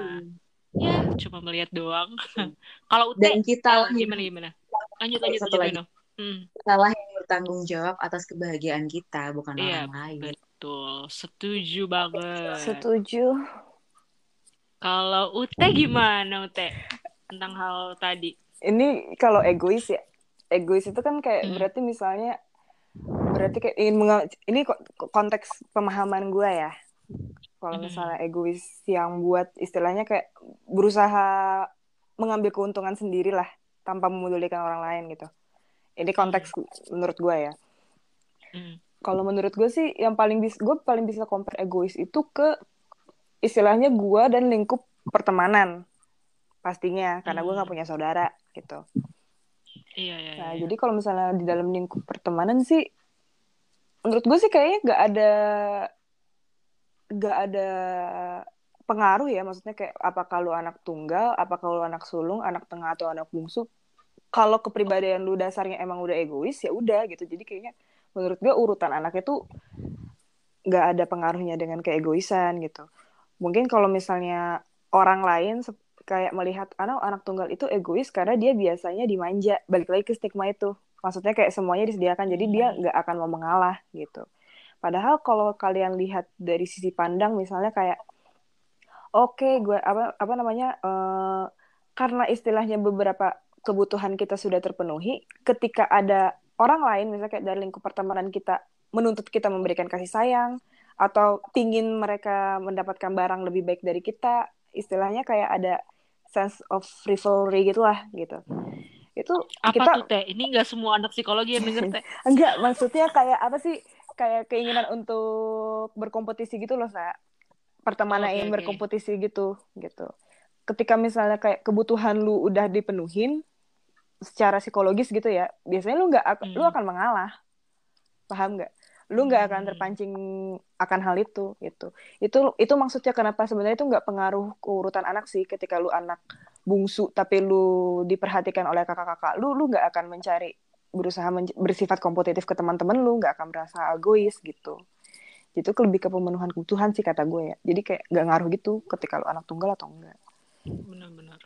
Speaker 1: ya cuma melihat doang. Kalau Ute
Speaker 3: dan kita
Speaker 1: gimana gimana? Lanjut lanjut
Speaker 3: Satu
Speaker 1: lanjut
Speaker 3: lagi.
Speaker 1: Hmm,
Speaker 3: kita lah yang bertanggung jawab atas kebahagiaan kita bukan
Speaker 1: Iya,
Speaker 3: orang lain
Speaker 1: betul. Setuju banget.
Speaker 4: Setuju.
Speaker 1: Kalau Ute gimana Ute tentang hal tadi?
Speaker 4: Ini kalau egois ya. Egois itu kan kayak
Speaker 1: Hmm.
Speaker 4: berarti misalnya berarti kayak ingin menga- ini konteks pemahaman gue ya. Kalau
Speaker 1: Hmm.
Speaker 4: misalnya egois yang buat istilahnya kayak berusaha mengambil keuntungan sendiri lah tanpa memedulikan orang lain gitu. Ini konteks menurut gue ya.
Speaker 1: Hmm.
Speaker 4: Kalau menurut gue sih yang paling bisa gue paling bisa compare egois itu ke istilahnya gue dan lingkup pertemanan pastinya karena gue nggak
Speaker 1: Hmm.
Speaker 4: punya saudara gitu.
Speaker 1: Iya iya
Speaker 4: Nah
Speaker 1: iya.
Speaker 4: jadi kalau misalnya di dalam lingkup pertemanan sih menurut gue sih kayaknya nggak ada nggak ada pengaruh ya maksudnya kayak apakah lu anak tunggal, apakah lu anak sulung, anak tengah atau anak bungsu. Kalau kepribadian lu dasarnya emang udah egois ya udah gitu. Jadi kayaknya menurut gue urutan anaknya tuh nggak ada pengaruhnya dengan keegoisan gitu. Mungkin kalau misalnya orang lain kayak melihat anak anak tunggal itu egois karena dia biasanya dimanja. Balik lagi ke stigma itu. Maksudnya kayak semuanya disediakan jadi dia nggak akan mau mengalah gitu. Padahal kalau kalian lihat dari sisi pandang misalnya kayak oke gue apa apa namanya eh, karena istilahnya beberapa kebutuhan kita sudah terpenuhi ketika ada orang lain misalnya kayak dari lingkup pertemanan kita menuntut kita memberikan kasih sayang atau pingin mereka mendapatkan barang lebih baik dari kita istilahnya kayak ada sense of rivalry gitulah gitu itu
Speaker 1: Apa
Speaker 4: kita
Speaker 1: tuh Teh? Ini nggak semua anak psikologi yang denger Teh.
Speaker 4: enggak maksudnya kayak apa sih kayak keinginan untuk berkompetisi gitu loh sa pertemanan
Speaker 1: Oke,
Speaker 4: ingin
Speaker 1: oke.
Speaker 4: berkompetisi gitu gitu ketika misalnya kayak kebutuhan lu udah dipenuhin secara psikologis gitu ya biasanya lu nggak ak- lu
Speaker 1: Hmm.
Speaker 4: akan mengalah paham nggak lu nggak akan
Speaker 1: Hmm.
Speaker 4: terpancing akan hal itu gitu. Itu itu maksudnya kenapa? Sebenarnya itu nggak pengaruh ke urutan anak sih ketika lu anak bungsu tapi lu diperhatikan oleh kakak-kakak. Lu lu nggak akan mencari berusaha men- bersifat kompetitif ke teman-teman lu nggak akan merasa egois gitu. Itu lebih ke pemenuhan kebutuhan sih kata gue ya. Jadi kayak nggak ngaruh gitu ketika lu anak tunggal atau enggak
Speaker 1: Benar-benar.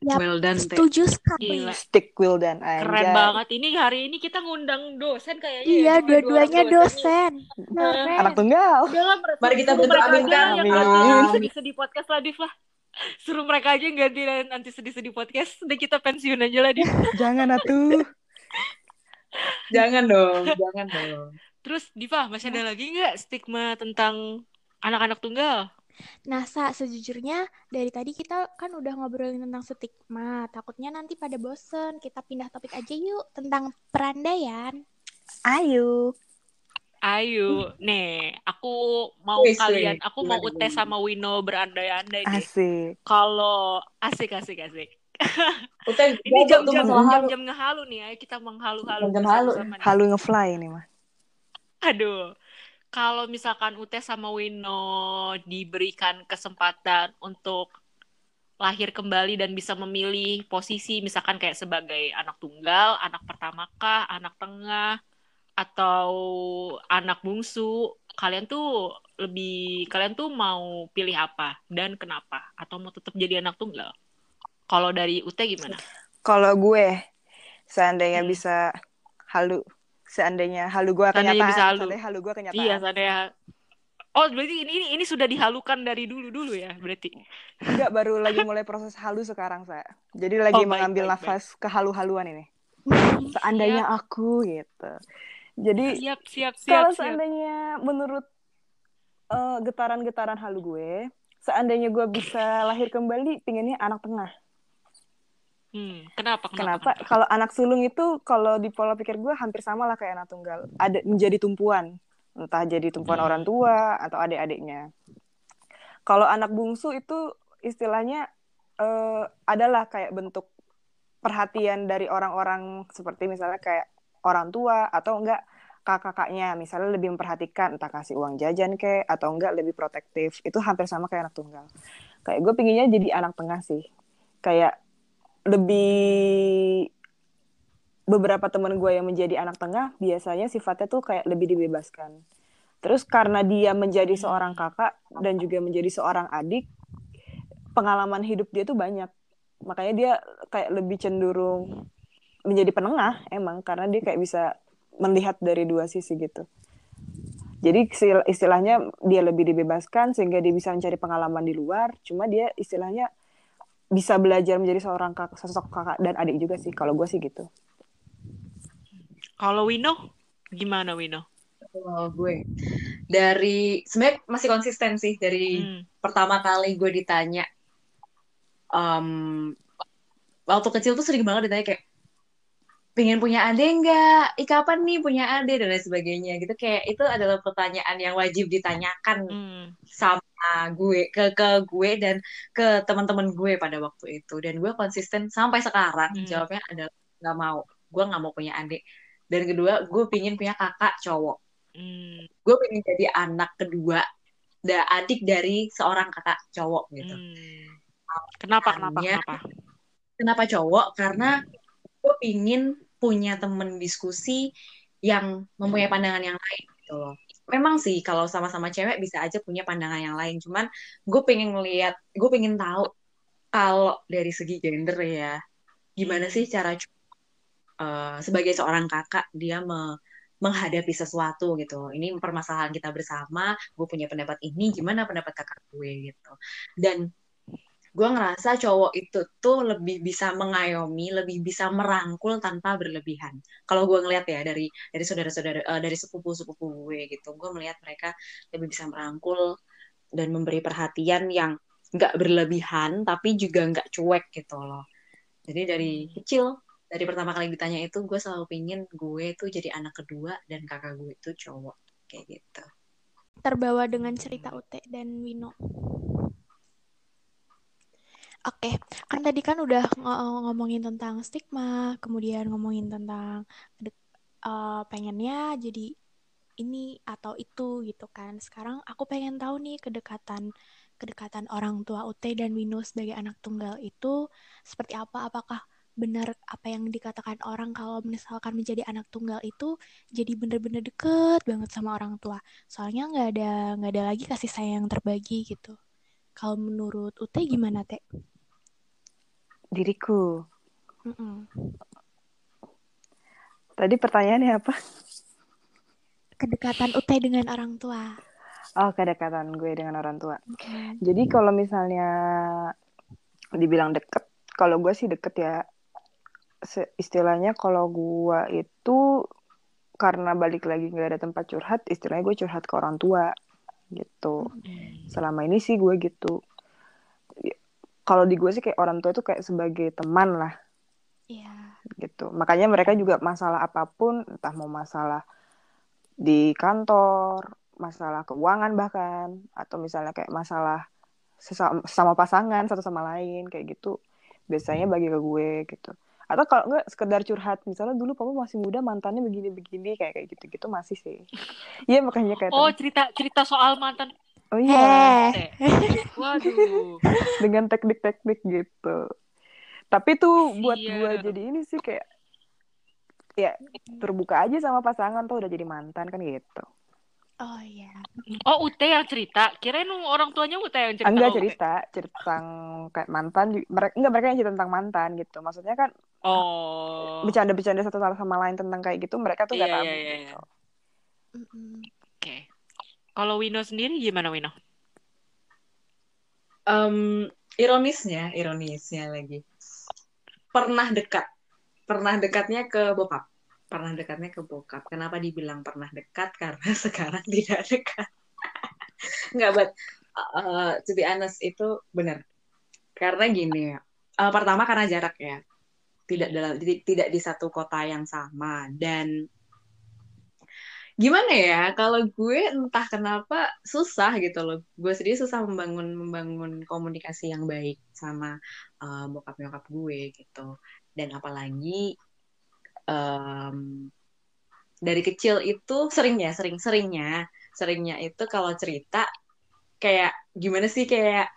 Speaker 2: Yap,
Speaker 3: well done Teh.
Speaker 2: setuju sekali.
Speaker 1: Gila.
Speaker 4: stick will dan
Speaker 1: Keren banget. Ini hari ini kita ngundang dosen kayaknya. ya.
Speaker 2: Iya,
Speaker 1: dua
Speaker 2: dua-duanya
Speaker 1: orang
Speaker 2: dosen.
Speaker 4: anak tunggal
Speaker 1: Udah lah, mer-
Speaker 3: Mari kita
Speaker 1: mereka
Speaker 3: aminkan.
Speaker 4: Amin.
Speaker 1: sedih-sedih podcast lah, Div lah. Suruh mereka aja yang ganti nanti sedih-sedih podcast. Udah kita pensiun aja lah, Div.
Speaker 4: jangan atuh
Speaker 3: jangan dong jangan dong
Speaker 1: Terus, Diva, masih ada lagi nggak stigma tentang anak-anak tunggal?
Speaker 2: Nah, Sa, sejujurnya dari tadi kita kan udah ngobrolin tentang stigma. Takutnya nanti pada bosen. Kita pindah topik aja yuk tentang perandaian.
Speaker 4: ayo
Speaker 1: Ayo, nih, aku mau
Speaker 3: Wis,
Speaker 1: kalian, aku mau Ute
Speaker 3: gimana?
Speaker 1: sama Wino berandai-andai deh.
Speaker 4: asik
Speaker 1: Kalau asik asik asik.
Speaker 3: Uteh,
Speaker 1: Ini jam-jam jam-jam ngehalu nih, ayo kita menghalu-halu
Speaker 3: Jam-jam halu.
Speaker 1: nih.
Speaker 4: halu ngefly ini mah
Speaker 1: Aduh, kalau misalkan Ute sama Wino diberikan kesempatan untuk lahir kembali dan bisa memilih posisi, misalkan kayak sebagai anak tunggal, anak pertama kah, anak tengah, atau anak bungsu, kalian tuh lebih, kalian tuh mau pilih apa dan kenapa? Atau mau tetap jadi anak tunggal? Kalau dari Ute gimana?
Speaker 4: Kalau gue seandainya
Speaker 1: Hmm.
Speaker 4: bisa halu, seandainya halu gue
Speaker 1: Seandainya
Speaker 4: kenyataan,
Speaker 1: bisa halu.
Speaker 4: seandainya halu gue kenyataan.
Speaker 1: Iya, saya. Oh, berarti ini, ini ini sudah dihalukan dari dulu dulu ya, berarti.
Speaker 4: Enggak baru lagi mulai proses halu sekarang, saya. Jadi lagi
Speaker 1: Oh, baik,
Speaker 4: mengambil
Speaker 1: baik,
Speaker 4: nafas kehalu-haluan ini. Seandainya aku gitu. Jadi
Speaker 1: Siap, siap, siap,
Speaker 4: kalau
Speaker 1: siap.
Speaker 4: seandainya menurut eh, getaran-getaran halu gue, seandainya gue bisa lahir kembali, pinginnya anak tengah.
Speaker 1: Hmm, kenapa? Kenapa?
Speaker 4: Kenapa? Kalau anak sulung itu kalau di pola pikir gue hampir sama lah kayak anak tunggal. Ada menjadi tumpuan, entah jadi tumpuan
Speaker 1: Hmm.
Speaker 4: orang tua atau adik-adiknya. Kalau anak bungsu itu istilahnya eh, adalah kayak bentuk perhatian dari orang-orang seperti misalnya kayak orang tua atau enggak kakak-kakaknya misalnya lebih memperhatikan entah kasih uang jajan ke atau enggak lebih protektif itu hampir sama kayak anak tunggal kayak gue pinginnya jadi anak tengah sih kayak lebih beberapa teman gue yang menjadi anak tengah biasanya sifatnya tuh kayak lebih dibebaskan. Terus karena dia menjadi seorang kakak dan juga menjadi seorang adik pengalaman hidup dia tuh banyak. Makanya dia kayak lebih cenderung menjadi penengah emang karena dia kayak bisa melihat dari dua sisi gitu. Jadi istilahnya dia lebih dibebaskan sehingga dia bisa mencari pengalaman di luar cuma dia istilahnya bisa belajar menjadi seorang kakak, sosok kakak dan adik juga sih kalau gue sih gitu
Speaker 1: kalau Wino gimana Wino
Speaker 3: kalau gue dari sebenarnya masih konsisten sih dari hmm. pertama kali gue ditanya um, waktu kecil tuh sering banget ditanya kayak pengen punya adik nggak? Ih kapan nih punya adik dan lain sebagainya gitu kayak itu adalah pertanyaan yang wajib ditanyakan hmm. sama gue ke ke gue dan ke teman-teman gue pada waktu itu dan gue konsisten sampai sekarang hmm. jawabnya adalah nggak mau gue nggak mau punya adik dan kedua gue pingin punya kakak cowok hmm. gue pengen jadi anak kedua da adik dari seorang kakak cowok gitu hmm.
Speaker 1: Kenapa? Kenapa? Kenapa?
Speaker 3: Kenapa cowok? Karena gue pingin punya temen diskusi yang mempunyai pandangan yang lain gitu loh. Memang sih kalau sama-sama cewek bisa aja punya pandangan yang lain. Cuman gue pengen ngeliat, gue pengen tahu kalau dari segi gender ya, gimana sih cara uh, sebagai seorang kakak dia me menghadapi sesuatu gitu. Ini permasalahan kita bersama, gue punya pendapat ini, gimana pendapat kakak gue gitu. Dan gue ngerasa cowok itu tuh lebih bisa mengayomi, lebih bisa merangkul tanpa berlebihan. Kalau gue ngeliat ya dari dari saudara-saudara uh, dari sepupu-sepupu gue gitu, gue melihat mereka lebih bisa merangkul dan memberi perhatian yang nggak berlebihan tapi juga nggak cuek gitu loh. Jadi dari kecil dari pertama kali ditanya itu gue selalu pingin gue tuh jadi anak kedua dan kakak gue itu cowok kayak gitu.
Speaker 2: Terbawa dengan cerita Ute dan Wino. Oke, kan tadi kan udah ng ngomongin tentang stigma, kemudian ngomongin tentang uh, pengennya jadi ini atau itu gitu kan. Sekarang aku pengen tahu nih kedekatan kedekatan orang tua Ute dan Wino sebagai anak tunggal itu seperti apa? Apakah benar apa yang dikatakan orang kalau misalkan menjadi anak tunggal itu jadi bener-bener deket banget sama orang tua. Soalnya nggak ada nggak ada lagi kasih sayang terbagi gitu. Kalau menurut Ute gimana, Teh?
Speaker 4: Diriku. Mm -mm. Tadi pertanyaannya apa?
Speaker 2: Kedekatan Ute dengan orang tua.
Speaker 4: Oh, kedekatan gue dengan orang tua. Okay. Jadi kalau misalnya dibilang deket, kalau gue sih deket ya. Istilahnya kalau gue itu karena balik lagi nggak ada tempat curhat, istilahnya gue curhat ke orang tua gitu. Selama ini sih gue gitu. Kalau di gue sih kayak orang tua itu kayak sebagai teman lah.
Speaker 2: Iya.
Speaker 4: Gitu. Makanya mereka juga masalah apa pun, entah mau masalah di kantor, masalah keuangan bahkan, atau misalnya kayak masalah sesama, sama pasangan satu sama lain kayak gitu. Biasanya bagi ke gue gitu atau kalau enggak sekedar curhat misalnya dulu papa masih muda mantannya begini-begini kayak kayak gitu-gitu masih sih iya makanya kayak
Speaker 1: oh cerita cerita soal mantan
Speaker 4: oh iya
Speaker 1: waduh
Speaker 4: dengan teknik-teknik gitu tapi tuh buat iya. gue jadi ini sih kayak ya terbuka aja sama pasangan tuh udah jadi mantan kan gitu
Speaker 2: Oh iya.
Speaker 1: Oh Ute yang cerita, kirain orang tuanya Ute yang cerita.
Speaker 4: Enggak cerita, cerita tentang kayak mantan. Mereka enggak mereka yang cerita tentang mantan gitu. Maksudnya kan
Speaker 1: Oh.
Speaker 4: Bercanda-bercanda satu sama lain tentang kayak gitu, mereka tuh gak iya, tahu. Iya, iya. Gitu.
Speaker 1: Oke. Kalau Wino sendiri gimana Wino?
Speaker 3: Um, ironisnya, ironisnya lagi. Pernah dekat. Pernah dekatnya ke bokap pernah dekatnya ke bokap. Kenapa dibilang pernah dekat? Karena sekarang tidak dekat. Nggak, but uh, to be honest itu benar. Karena gini, uh, pertama karena jarak ya, tidak dalam tidak di satu kota yang sama dan gimana ya kalau gue entah kenapa susah gitu loh. Gue sendiri susah membangun membangun komunikasi yang baik sama uh, bokap nyokap gue gitu. Dan apalagi um, dari kecil itu sering ya sering seringnya seringnya itu kalau cerita kayak gimana sih kayak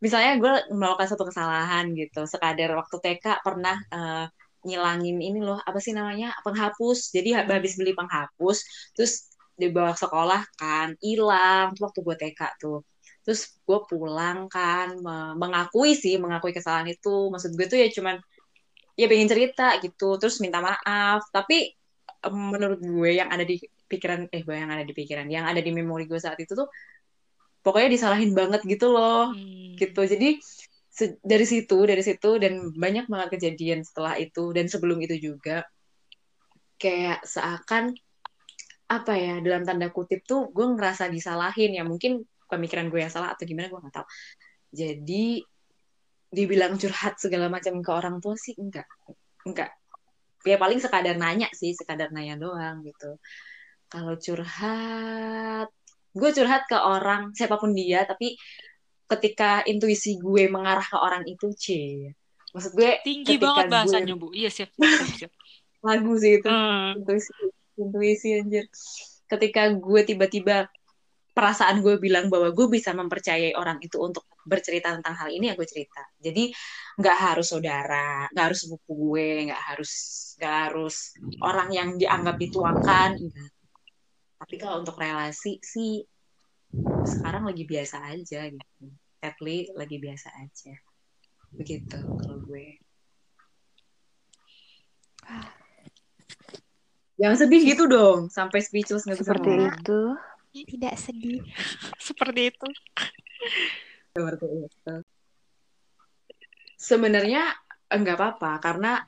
Speaker 3: misalnya gue melakukan satu kesalahan gitu. Sekadar waktu TK pernah uh, ngilangin ini loh apa sih namanya penghapus. Jadi habis beli penghapus terus dibawa sekolah kan hilang waktu gue TK tuh. Terus gue pulang kan mengakui sih mengakui kesalahan itu. Maksud gue tuh ya cuman ya pengen cerita gitu terus minta maaf. Tapi menurut gue yang ada di pikiran eh gue yang ada di pikiran yang ada di memori gue saat itu tuh pokoknya disalahin banget gitu loh. Hmm. gitu jadi dari situ dari situ dan banyak banget kejadian setelah itu dan sebelum itu juga. Kayak seakan apa ya dalam tanda kutip tuh gue ngerasa disalahin ya. Mungkin pemikiran gue yang salah atau gimana gue nggak tahu. Jadi dibilang curhat segala macam ke orang tua sih enggak. Enggak. Ya paling sekadar nanya sih sekadar nanya doang gitu. Kalau curhat gue curhat ke orang siapa pun dia tapi ketika intuisi gue mengarah ke orang itu c. Maksud gue
Speaker 1: tinggi banget bahasanya gue... bu. Iya siap, siap, siap.
Speaker 3: lagu sih itu. Hmm. intuisi intuisi anjir. Ketika gue tiba-tiba perasaan gue bilang bahwa gue bisa mempercayai orang itu untuk bercerita tentang hal ini ya gue cerita. Jadi nggak harus saudara nggak harus sepupu gue nggak harus nggak harus orang yang dianggap dituakan enggak. Tapi kalau untuk relasi sih sekarang lagi biasa aja gitu at least lagi biasa aja begitu kalau gue Jangan sedih gitu dong, sampai speechless nggak bisa
Speaker 4: Seperti ngomong. itu.
Speaker 2: Tidak sedih.
Speaker 1: Seperti itu.
Speaker 3: Seperti itu. Sebenarnya enggak apa-apa karena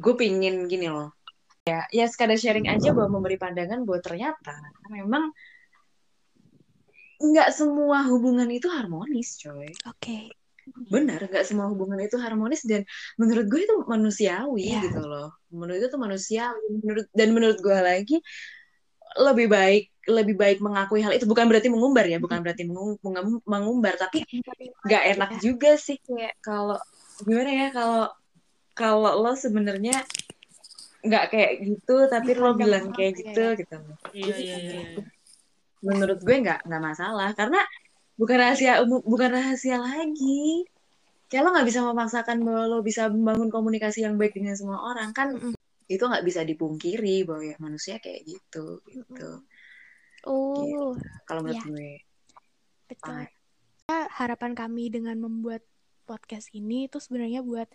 Speaker 3: gue pingin gini loh. Ya, ya sekadar sharing aja bahwa memberi pandangan bahwa ternyata memang nggak semua hubungan itu harmonis, coy.
Speaker 2: Oke. Okay.
Speaker 3: Benar, nggak semua hubungan itu harmonis dan menurut gue itu manusiawi yeah. gitu loh. Menurut itu tuh manusiawi. Menurut dan menurut gue lagi lebih baik lebih baik mengakui hal itu bukan berarti mengumbar ya bukan berarti mengumbar tapi nggak enak juga sih kayak kalau gimana ya kalau kalau lo sebenarnya nggak kayak gitu tapi lo bilang kayak gitu ya. gitu
Speaker 1: iya, iya, iya, iya.
Speaker 3: Menurut gue nggak nggak masalah. Karena bukan rahasia bukan rahasia lagi. Kayak lo nggak bisa memaksakan bahwa lo bisa membangun komunikasi yang baik dengan semua orang. Kan itu nggak bisa dipungkiri bahwa ya manusia kayak gitu gitu.
Speaker 2: Oh gitu.
Speaker 3: kalau menurut ya. gue.
Speaker 2: Betul. Ah. harapan kami dengan membuat podcast ini itu sebenarnya buat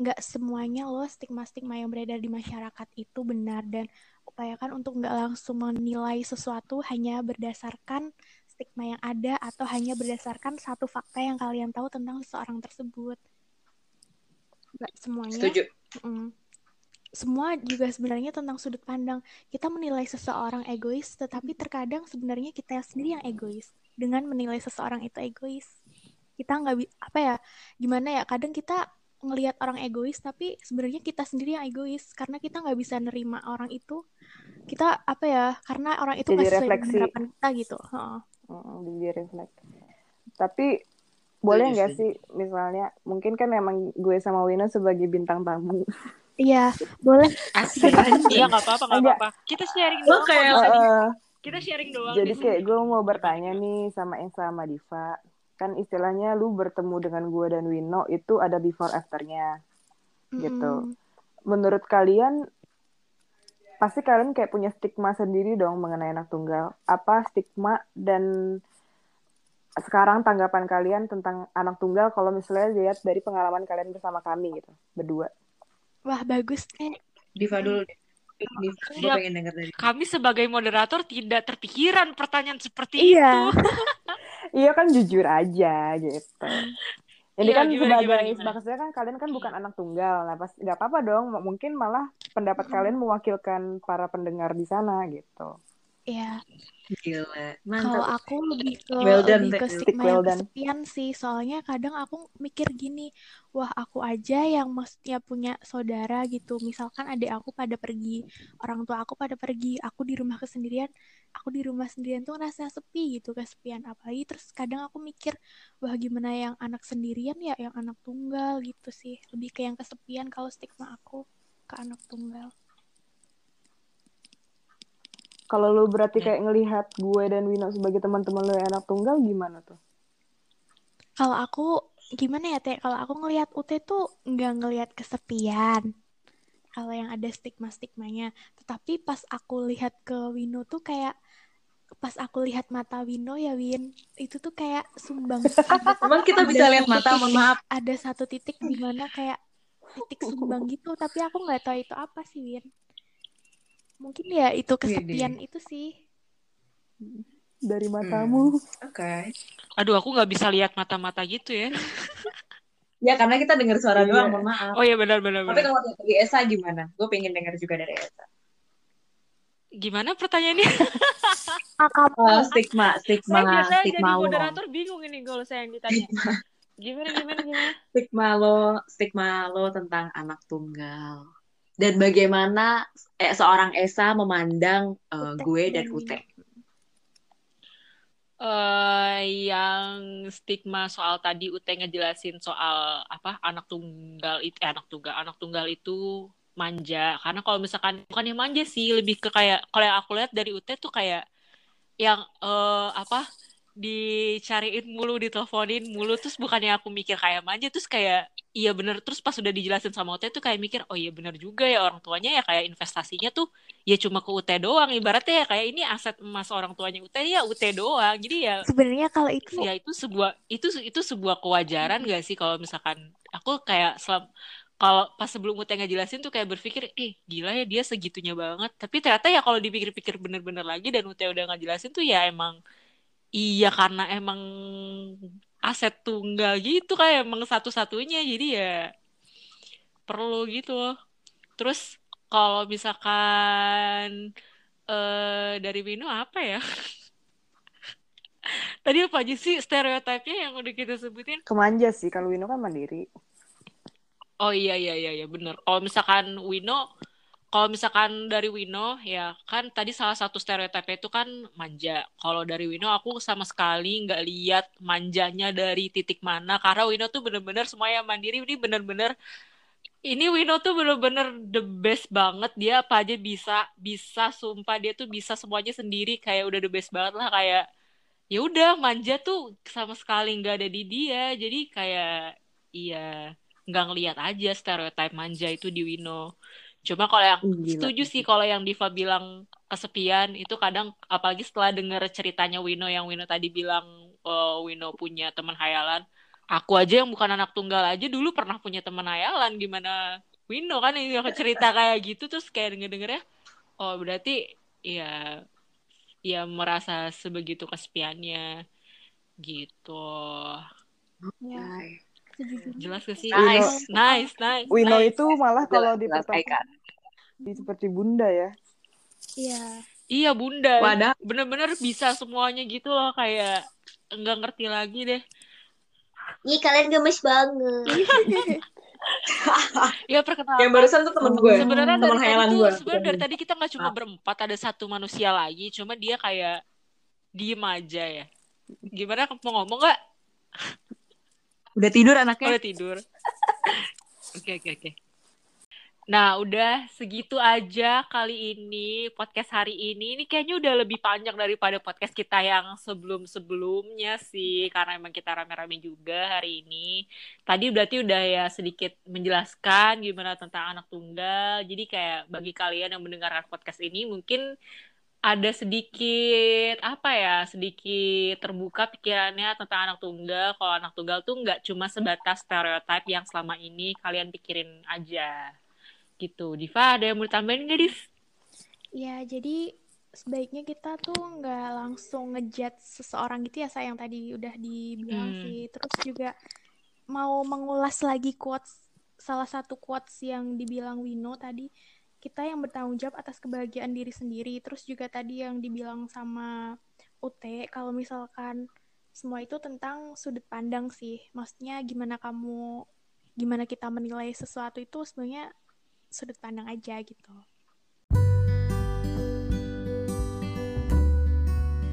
Speaker 2: nggak semuanya loh stigma-stigma yang beredar di masyarakat itu benar. Dan upayakan untuk nggak langsung menilai sesuatu hanya berdasarkan stigma yang ada atau hanya berdasarkan satu fakta yang kalian tahu tentang seseorang tersebut. Nggak semuanya.
Speaker 3: Setuju.
Speaker 2: Mm, semua juga sebenarnya tentang sudut pandang. Kita menilai seseorang egois, tetapi terkadang sebenarnya kita sendiri yang egois dengan menilai seseorang itu egois. Kita nggak apa ya, gimana ya? Kadang kita ngelihat orang egois, tapi sebenarnya kita sendiri yang egois karena kita nggak bisa nerima orang itu. Kita apa ya? Karena orang itu
Speaker 4: jadi refleksi
Speaker 2: harapan kita gitu.
Speaker 4: Hmm, jadi refleks. Tapi boleh nggak sih misalnya mungkin kan memang gue sama Wino sebagai bintang tamu
Speaker 2: Iya, boleh.
Speaker 1: Asik Iya, nggak apa-apa, nggak apa-apa. Kita sharing doang.
Speaker 3: kayak
Speaker 4: uh,
Speaker 1: kita sharing doang.
Speaker 4: Jadi kayak gue mau bertanya nih sama Esa sama Diva. Kan istilahnya lu bertemu dengan gue dan Wino itu ada before afternya. Gitu. Mm. Menurut kalian pasti kalian kayak punya stigma sendiri dong mengenai anak tunggal. Apa stigma dan sekarang tanggapan kalian tentang anak tunggal kalau misalnya lihat dari pengalaman kalian bersama kami gitu, berdua.
Speaker 2: Wah, bagus, Teh.
Speaker 3: Diva dulu. Diva, pengen denger dari
Speaker 1: Kami sebagai moderator tidak terpikiran pertanyaan seperti
Speaker 2: iya.
Speaker 1: itu.
Speaker 4: iya kan jujur aja gitu. Ini iya, kan gimana, sebagai gimana, maksudnya kan kalian kan bukan anak tunggal, nah pas nggak apa-apa dong. Mungkin malah pendapat hmm. kalian mewakilkan para pendengar di sana gitu.
Speaker 2: Ya,
Speaker 3: Gila,
Speaker 2: kalau aku lebih ke
Speaker 3: Well done,
Speaker 2: lebih ke stigma
Speaker 4: well
Speaker 2: yang
Speaker 4: done.
Speaker 2: kesepian sih. Soalnya kadang aku mikir gini, wah aku aja yang maksudnya punya saudara gitu. Misalkan adik aku pada pergi, orang tua aku pada pergi, aku di rumah kesendirian, aku di rumah sendirian tuh ngerasa sepi gitu, kesepian apalagi. Terus kadang aku mikir, wah gimana yang anak sendirian ya, yang anak tunggal gitu sih. Lebih ke yang kesepian kalau stigma aku ke anak tunggal.
Speaker 4: Kalau lu berarti
Speaker 1: Ya.
Speaker 4: kayak ngelihat gue dan Wino sebagai teman-teman lu yang anak tunggal gimana tuh?
Speaker 2: Kalau aku gimana ya Teh? Kalau aku ngelihat UT tuh nggak ngelihat kesepian. Kalau yang ada stigma-stigmanya. Tetapi pas aku lihat ke Wino tuh kayak pas aku lihat mata Wino ya Win, itu tuh kayak sumbang.
Speaker 3: Emang kita
Speaker 2: ada
Speaker 3: bisa lihat mata, mohon maaf.
Speaker 2: ada satu titik di mana kayak titik sumbang gitu, tapi aku nggak tahu itu apa sih Win. Mungkin ya itu kesepian itu sih.
Speaker 4: Dari matamu.
Speaker 3: Oke.
Speaker 1: Aduh, aku nggak bisa lihat mata-mata gitu ya.
Speaker 3: Ya karena kita dengar suara
Speaker 4: Iya.
Speaker 3: doang, mohon maaf.
Speaker 1: Oh iya benar-benar.
Speaker 3: Tapi kalau dari Esa gimana? Gue pengen dengar juga dari Esa.
Speaker 1: Gimana pertanyaannya?
Speaker 3: Oh, stigma, stigma,
Speaker 1: Saya biasanya jadi
Speaker 3: stigma lo.
Speaker 1: moderator bingung ini kalau saya yang ditanya. Gimana gimana gimana?
Speaker 3: Stigma lo, stigma lo tentang anak tunggal. Dan bagaimana eh, seorang Esa memandang
Speaker 2: Ute
Speaker 3: gue dan Ute.
Speaker 2: Wino.
Speaker 1: eh yang stigma soal tadi Ute ngejelasin soal apa anak tunggal itu eh, anak tunggal anak tunggal itu manja karena kalau misalkan bukan yang manja sih lebih ke kayak kalau yang aku lihat dari Ute tuh kayak yang eh apa dicariin mulu diteleponin mulu terus bukannya aku mikir kayak manja terus kayak iya bener terus pas udah dijelasin sama Ute tuh kayak mikir oh iya bener juga ya orang tuanya ya kayak investasinya tuh ya cuma ke UT doang ibaratnya ya kayak ini aset emas orang tuanya UT ya UT doang. Jadi ya
Speaker 2: Sebenarnya kalau itu
Speaker 1: ya itu sebuah itu itu sebuah kewajaran gak sih kalau misalkan aku kayak selam, kalau pas sebelum UT ngejelasin tuh kayak berpikir eh gila ya dia segitunya banget. Tapi ternyata ya kalau dipikir-pikir bener-bener lagi dan UT udah ngejelasin tuh ya emang iya karena emang aset tunggal gitu kayak emang satu-satunya jadi ya perlu gitu. Terus kalau misalkan eh dari Vino apa ya? Tadi apa aja sih stereotipnya yang udah kita sebutin?
Speaker 4: Kemanja sih, kalau Wino kan mandiri.
Speaker 1: Oh iya iya iya iya bener. Kalau misalkan Wino, kalau misalkan dari Wino ya kan tadi salah satu stereotipnya itu kan manja. Kalau dari Wino aku sama sekali nggak lihat manjanya dari titik mana. Karena Wino tuh bener-bener semuanya mandiri. Ini bener-bener ini Wino tuh bener-bener the best banget. Dia apa aja bisa bisa sumpah dia tuh bisa semuanya sendiri. Kayak udah the best banget lah. Kayak ya udah manja tuh sama sekali nggak ada di dia. Jadi kayak iya nggak ngelihat aja stereotip manja itu di Wino cuma kalau yang
Speaker 3: Gila.
Speaker 1: setuju sih kalau yang Diva bilang kesepian itu kadang apalagi setelah denger ceritanya Wino yang Wino tadi bilang eh, Wino punya teman hayalan aku aja yang bukan anak tunggal aja dulu pernah punya teman hayalan gimana Wino kan yang cerita kayak gitu terus kayak denger denger ya oh berarti ya ya merasa sebegitu kesepiannya gitu.
Speaker 2: Ya
Speaker 1: jelas gak sih
Speaker 3: Nice.
Speaker 1: nice nice
Speaker 4: Wino
Speaker 1: nice.
Speaker 4: itu malah kalau di di seperti bunda ya.
Speaker 2: iya
Speaker 1: iya bunda
Speaker 3: Wadah.
Speaker 1: bener-bener bisa semuanya gitu loh kayak nggak ngerti lagi deh
Speaker 3: Ih, kalian gemes banget.
Speaker 1: ya perkenalkan
Speaker 3: Yang barusan tuh temen gue.
Speaker 1: sebenarnya
Speaker 3: temen hayalan
Speaker 1: tuh
Speaker 3: gue.
Speaker 1: sebenarnya dari tadi kita nggak cuma
Speaker 3: Ah.
Speaker 1: berempat ada satu manusia lagi cuma dia kayak diem aja ya gimana mau ngomong nggak
Speaker 3: Udah tidur anaknya.
Speaker 1: udah tidur. Oke oke oke. Nah udah segitu aja kali ini podcast hari ini. Ini kayaknya udah lebih panjang daripada podcast kita yang sebelum sebelumnya sih karena emang kita rame-rame juga hari ini. Tadi berarti udah ya sedikit menjelaskan gimana tentang anak tunggal. Jadi kayak bagi kalian yang mendengarkan podcast ini mungkin ada sedikit apa ya sedikit terbuka pikirannya tentang anak tunggal kalau anak tunggal tuh nggak cuma sebatas stereotip yang selama ini kalian pikirin aja gitu Diva ada yang mau ditambahin nggak Div?
Speaker 2: Ya, jadi sebaiknya kita tuh nggak langsung ngejudge seseorang gitu ya, sayang tadi udah dibilang
Speaker 1: Hmm.
Speaker 2: sih. Terus juga mau mengulas lagi quotes, salah satu quotes yang dibilang Wino tadi. Kita yang bertanggung jawab atas kebahagiaan diri sendiri. Terus juga tadi yang dibilang sama UT, kalau misalkan semua itu tentang sudut pandang sih. Maksudnya gimana kamu, gimana kita menilai sesuatu itu sebenarnya sudut pandang aja gitu.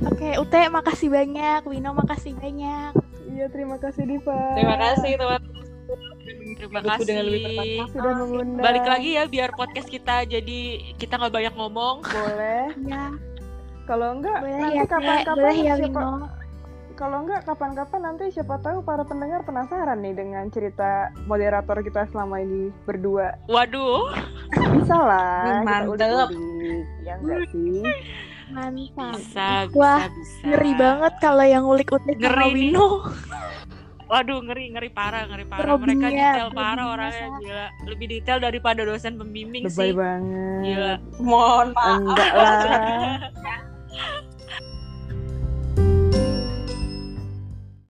Speaker 2: Oke, UT makasih banyak, Wino makasih banyak.
Speaker 4: Iya, terima kasih Diva.
Speaker 3: Terima kasih teman.
Speaker 1: Terima
Speaker 3: Hidupku dengan lebih
Speaker 1: kasih.
Speaker 3: tertata.
Speaker 4: Sudah mengundang.
Speaker 1: Balik lagi ya biar podcast kita jadi kita nggak banyak ngomong.
Speaker 4: Boleh.
Speaker 2: Ya,
Speaker 4: Kalau enggak
Speaker 2: boleh
Speaker 4: nanti
Speaker 2: ya,
Speaker 4: kapan-kapan
Speaker 2: Boleh ya,
Speaker 4: siapa kalau enggak kapan-kapan nanti siapa tahu para pendengar penasaran nih dengan cerita moderator kita selama ini berdua.
Speaker 1: Waduh,
Speaker 4: Bisa lah.
Speaker 3: Mantep.
Speaker 4: ulik-ulik. Ya enggak sih?
Speaker 2: Mantap.
Speaker 1: bisa, bisa,
Speaker 2: Wah,
Speaker 1: bisa.
Speaker 2: Ngeri banget kalau yang sama
Speaker 1: Ngeri.
Speaker 2: Wino.
Speaker 1: Waduh, ngeri, ngeri parah, ngeri parah. Mereka
Speaker 2: Probinya,
Speaker 1: detail parah orangnya gila. Lebih detail daripada dosen pembimbing
Speaker 4: Lebay
Speaker 1: sih.
Speaker 4: banget.
Speaker 1: Gila.
Speaker 3: Mohon maaf.
Speaker 4: Enggak lah.